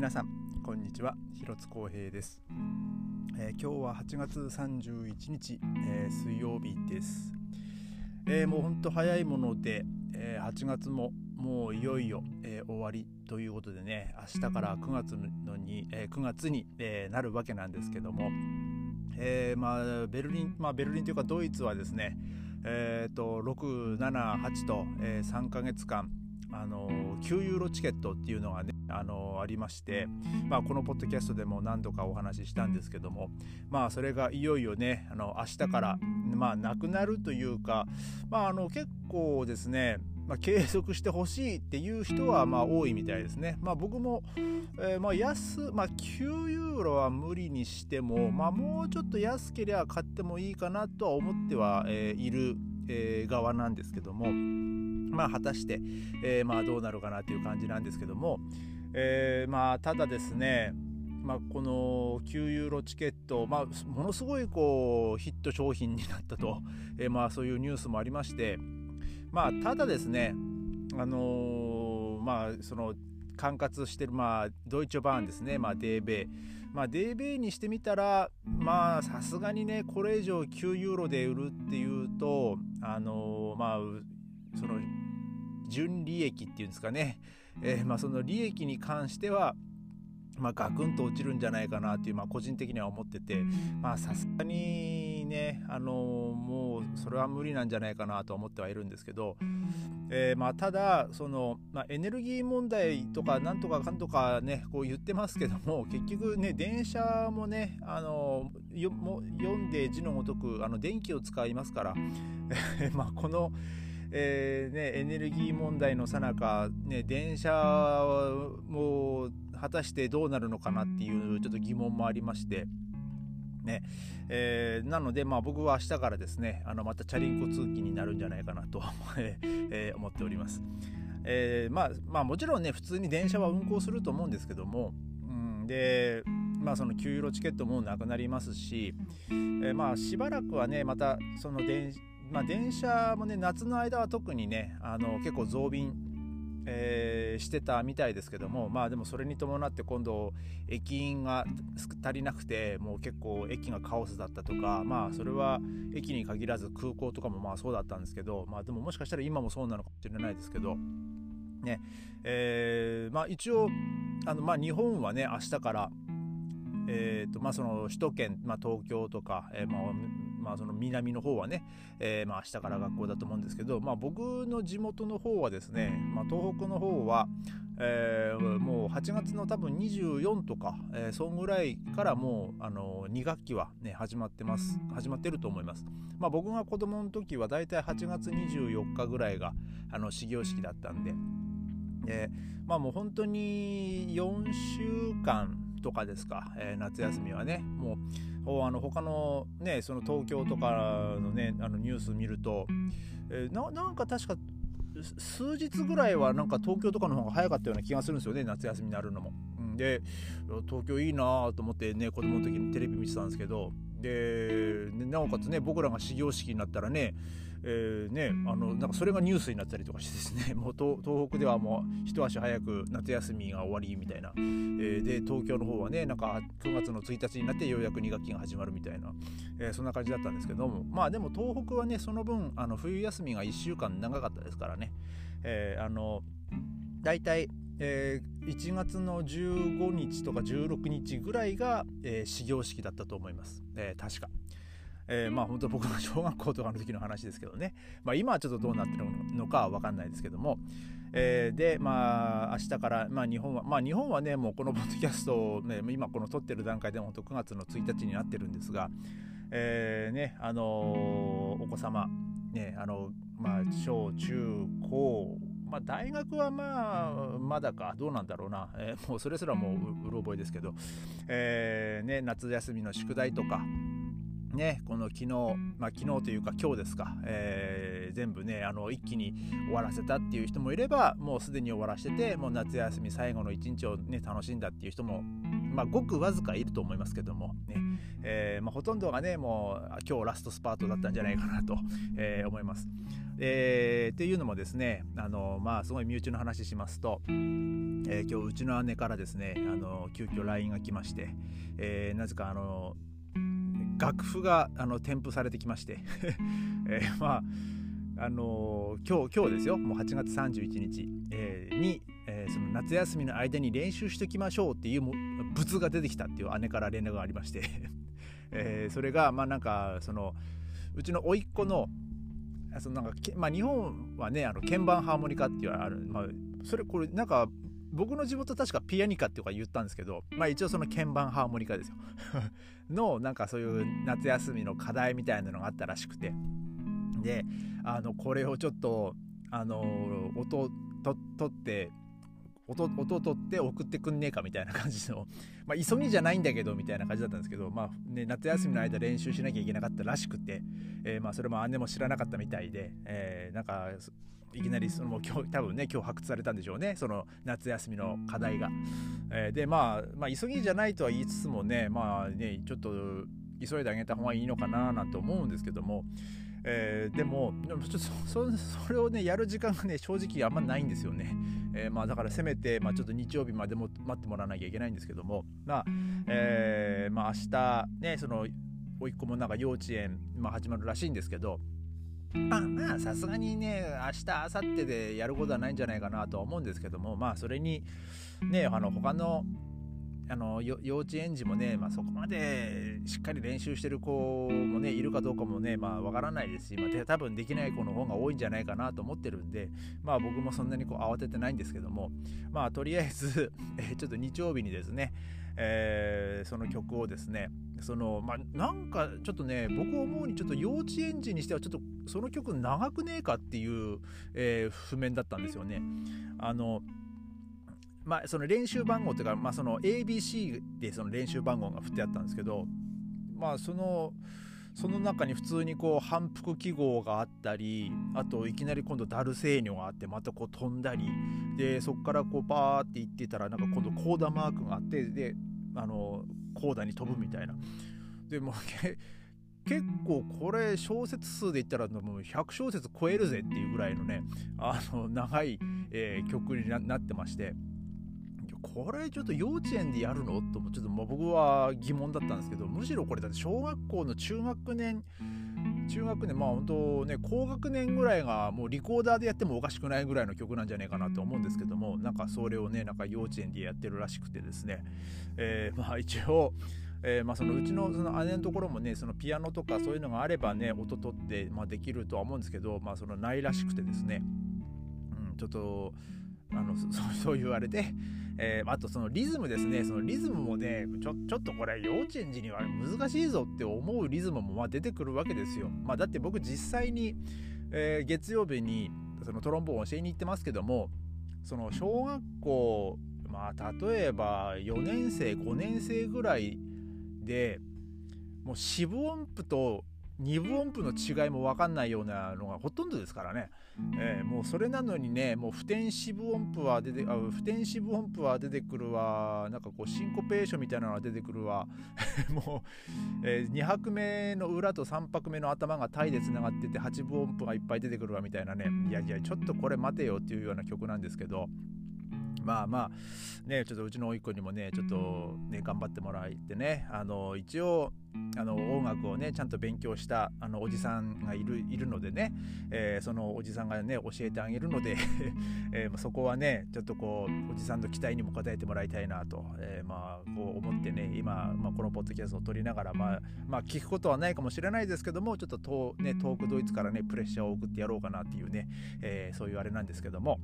皆さんこんにちは。広津光平です、えー、今日は8月31日、えー、水曜日です、えー、もうほんと早いもので、え8月ももういよいよ、え終わりということでね明日から9月のに、え9月に、えなるわけなんですけども、えまあ、ベルリン、まあ、ベルリンというかドイツはですねえーと、678と、えー、3ヶ月間あの9ユーロチケットっていうのがねあのありまして、まあ、このポッドキャストでも何度かお話ししたんですけどもまあそれがいよいよねあの明日からまあなくなるというかまああの結構ですねまあ、継続してほしいっていう人はまあ多いみたいですね。まあ、僕も、えー、まあ安、まあ、9ユーロは無理にしても、まあ、もうちょっと安ければ買ってもいいかなとは思っては、えー、いる、えー、側なんですけども、まあ、果たして、えー、まあどうなるかなという感じなんですけども、えー、まあただですねまあ、この9ユーロチケット、まあ、ものすごいこうヒット商品になったと、えー、まあそういうニュースもありまして、まあ、ただですね、あのー、まあ、その管轄してる、まあ、ドイツバーンですね、まあ、デーベイ。まあ、デーベイにしてみたら、まあ、さすがにね、これ以上9ユーロで売るっていうと、あのー、まあ、その、純利益っていうんですかね、えー、まあ、その利益に関しては、まあ、ガクンと落ちるんじゃないかなっていう、まあ、個人的には思ってて、まあ、さすがにね、あのー、もう、それは無理なんじゃないかなと思ってはいるんですけど、えー、まあ、ただ、その、まあ、エネルギー問題とか、なんとかかんとかね、こう言ってますけども、結局ね、電車もね、あのー、よも読んで字のごとく、あの、電気を使いますから、まあ、この、えーね、エネルギー問題のさなか、電車も果たしてどうなるのかなっていうちょっと疑問もありまして。ねえー、なので、まあ、僕は明日からですねあのまたチャリンコ通勤になるんじゃないかなと、えー、思っております、えー、まあ、まあもちろんね普通に電車は運行すると思うんですけども、うん、でまあその9ユーロチケットもなくなりますし、えー、まあしばらくはねまたその電,、まあ、電車もね夏の間は特にねあの結構増便えー、してたみたいですけどもまあでもそれに伴って今度駅員が足りなくてもう結構駅がカオスだったとかまあそれは駅に限らず空港とかもまあそうだったんですけどまあでももしかしたら今もそうなのかもしれないですけどねえー、まあ一応あのまあ日本はね明日からえーとまあ、その首都圏、まあ、東京とか、えーまあまあ、その南の方はね、えー、まあ明日から学校だと思うんですけど、まあ、僕の地元の方はですね、まあ、東北の方は、えー、もう8月の多分24とか、えー、そんぐらいからもうあの2学期はね始まってます。始まってると思います、まあ、僕が子供の時はだいたい8月24日ぐらいがあの始業式だったんで。でまあもう本当に4週間とかですか、えー、夏休みはねもうあの他のねその東京とかのねあのニュース見ると、えー、なんか確か数日ぐらいはなんか東京とかの方が早かったような気がするんですよね夏休みになるのも。で東京いいなと思ってね子供の時にテレビ見てたんですけどでなおかつね僕らが始業式になったらねえー、ね、あのなんかそれがニュースになったりとかしてですね もう東北ではもう一足早く夏休みが終わりみたいな、えー、で東京の方はねなんか9月の1日になってようやく2学期が始まるみたいな、えー、そんな感じだったんですけども。まあでも東北はねその分あの冬休みが1週間長かったですからね、えー、あの大体えー、1月の15日とか16日ぐらいが、えー、始業式だったと思います、えー、確か。えー、まあ本当僕の小学校とかの時の話ですけどね、まあ、今はちょっとどうなってるのかは分かんないですけども、えー、でまあ明日から、まあ、日本はまあ日本はねもうこのポッドキャストを、ね、今この撮ってる段階でも本当9月の1日になってるんですが、えー、ねあの、お子様ねあのまあ小中高まあ、大学はまあまだかどうなんだろうな、えー、もうそれすらもううろ覚えですけど、えーね、夏休みの宿題とか、ね、この昨日、まあ、昨日というか今日ですか、えー、全部ねあの一気に終わらせたっていう人もいればもうすでに終わらせててもう夏休み最後の一日を、ね、楽しんだっていう人もまあ、ごくわずかいると思いますけども。ね、えーまあ、ほとんどがねもう今日ラストスパートだったんじゃないかなと、えー、思います。えー、っていうのもですねあの、まあ、すごい身内の話しますと、えー、今日うちの姉からですねあの急遽 LINE が来まして、えー、なぜかあの楽譜があの添付されてきまして、えー、まああのー、今日今日ですよ。もう8月31日、えー、に、えー、その夏休みの間に練習しておきましょうっていう物が出てきたっていう姉から連絡がありまして えー、それがまあなんかそのうちの甥っ子のそのなんか、まあ、日本はねあの鍵盤ハーモニカっていうのがある、まあ、それこれなんか僕の地元確かピアニカっていうか言ったんですけど、まあ、一応その鍵盤ハーモニカですよ。のなんかそういう夏休みの課題みたいなのがあったらしくて。であのこれをちょっとあの音と取って音音取って送ってくんねえかみたいな感じの、まあ、急ぎじゃないんだけどみたいな感じだったんですけど、まあね、夏休みの間練習しなきゃいけなかったらしくて、えー、まあそれも姉も知らなかったみたいで、えー、なんかいきなりその今日多分ね今日発掘されたんでしょうねその夏休みの課題が。えー、で、まあ、まあ急ぎじゃないとは言いつつもねまあねちょっと急いであげた方がいいのかななんて思うんですけども。えー、でもちょっとそそれをねやる時間がね正直あんまないんですよね。えー、まあ、だからせめて、まあ、ちょっと日曜日までも待ってもらわなきゃいけないんですけども、まあえーまあ、明日ねその甥っ子もなんか幼稚園、まあ、始まるらしいんですけど。まあまあさすがにね明日明後日でやることはないんじゃないかなとは思うんですけども。まあそれにねあの他のあの幼稚園児もね、まあ、そこまでしっかり練習してる子もねいるかどうかもねまあわからないですし、まあ、多分できない子の方が多いんじゃないかなと思ってるんでまあ僕もそんなにこう慌ててないんですけどもまあとりあえず、えちょっと日曜日にですね、えー、その曲をですねそのまあなんかちょっとね僕思うにちょっと幼稚園児にしてはちょっとその曲長くねえかっていう、えー、譜面だったんですよね。あのまあ、その練習番号というか、まあ、その ABC でその練習番号が振ってあったんですけど、まあ、そのその中に普通にこう反復記号があったりあといきなり今度ダルセーニョがあってまたこう飛んだりでそこからこうバーっていってたらなんか今度コーダマークがあってであのコーダに飛ぶみたいな。でも結構これ小説数で言ったらもう100小節超えるぜっていうぐらいのねあの長い、えー、曲になってましてこれちょっと幼稚園でやるの？とちょっと僕は疑問だったんですけどむしろこれだって小学校の中学年中学年まあ本当ね高学年ぐらいがもうリコーダーでやってもおかしくないぐらいの曲なんじゃないかなと思うんですけどもなんかそれをねなんか幼稚園でやってるらしくてですね、えー、まあ一応えー、まあ、そのうちのその姉のところもねそのピアノとかそういうのがあればね音取って、まあ、できるとは思うんですけど、まあ、そのないらしくてですね、うん、ちょっとあの そう言われて、えー、あとそのリズムですねそのリズムもねちょちょっとこれ幼稚園児には難しいぞって思うリズムもまあ出てくるわけですよ。まあ、だって僕実際に、えー、月曜日にそのトロンボーンを教えに行ってますけどもその小学校まあ例えば4年生5年生ぐらいでもう四分音符と二分音符の違いも分かんないようなのがほとんどですからね、えー、もうそれなのにねもう普天四分音符は出てあ普天四分音符は出てくるわ。なんかこうシンコペーションみたいなのが出てくるわ。もう、えー、2拍目の裏と3拍目の頭がタイでつながってて8分音符がいっぱい出てくるわみたいなね。いやいやちょっとこれ待てよっていうような曲なんですけど。まあまあねちょっとうちの甥っ子にもねちょっとね頑張ってもらってねあの一応あの音楽をねちゃんと勉強したあのおじさんがいるいるのでね、えー、そのおじさんがね教えてあげるので えー、そこはねちょっとこうおじさんの期待にも応えてもらいたいなと、えー、まあこう思ってね今、まあ、このポッドキャストを撮りながら、まあ、まあ聞くことはないかもしれないですけどもちょっと遠,、ね、遠くドイツからねプレッシャーを送ってやろうかなっていうね、えー、そういうあれなんですけども。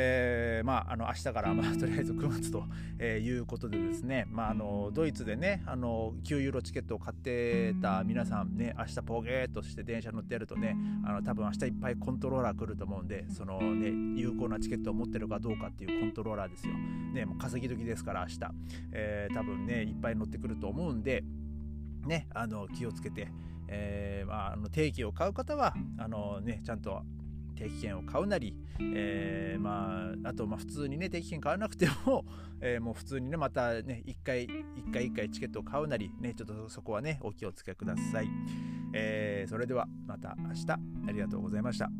えー、まあ、あの明日から、まあ、とりあえず9月と、えー、いうことでですね、まあ、あのドイツでねあの9ユーロチケットを買ってた皆さんね明日ポゲーっとして電車乗ってやるとねあの多分明日いっぱいコントローラー来ると思うんでその、ね、有効なチケットを持ってるかどうかっていうコントローラーですよ。ね、もう稼ぎ時ですから明日、えー、多分ねいっぱい乗ってくると思うんで、ね、あの気をつけて、えーまあ、あの定期を買う方はあの、ね、ちゃんと定期券を買うなり、えー、まあ、あとまあ普通にね定期券買わなくても、えー、もう普通にねまたね一回一回一回チケットを買うなりねちょっとそこはねお気をつけください、えー、それではまた明日。ありがとうございました。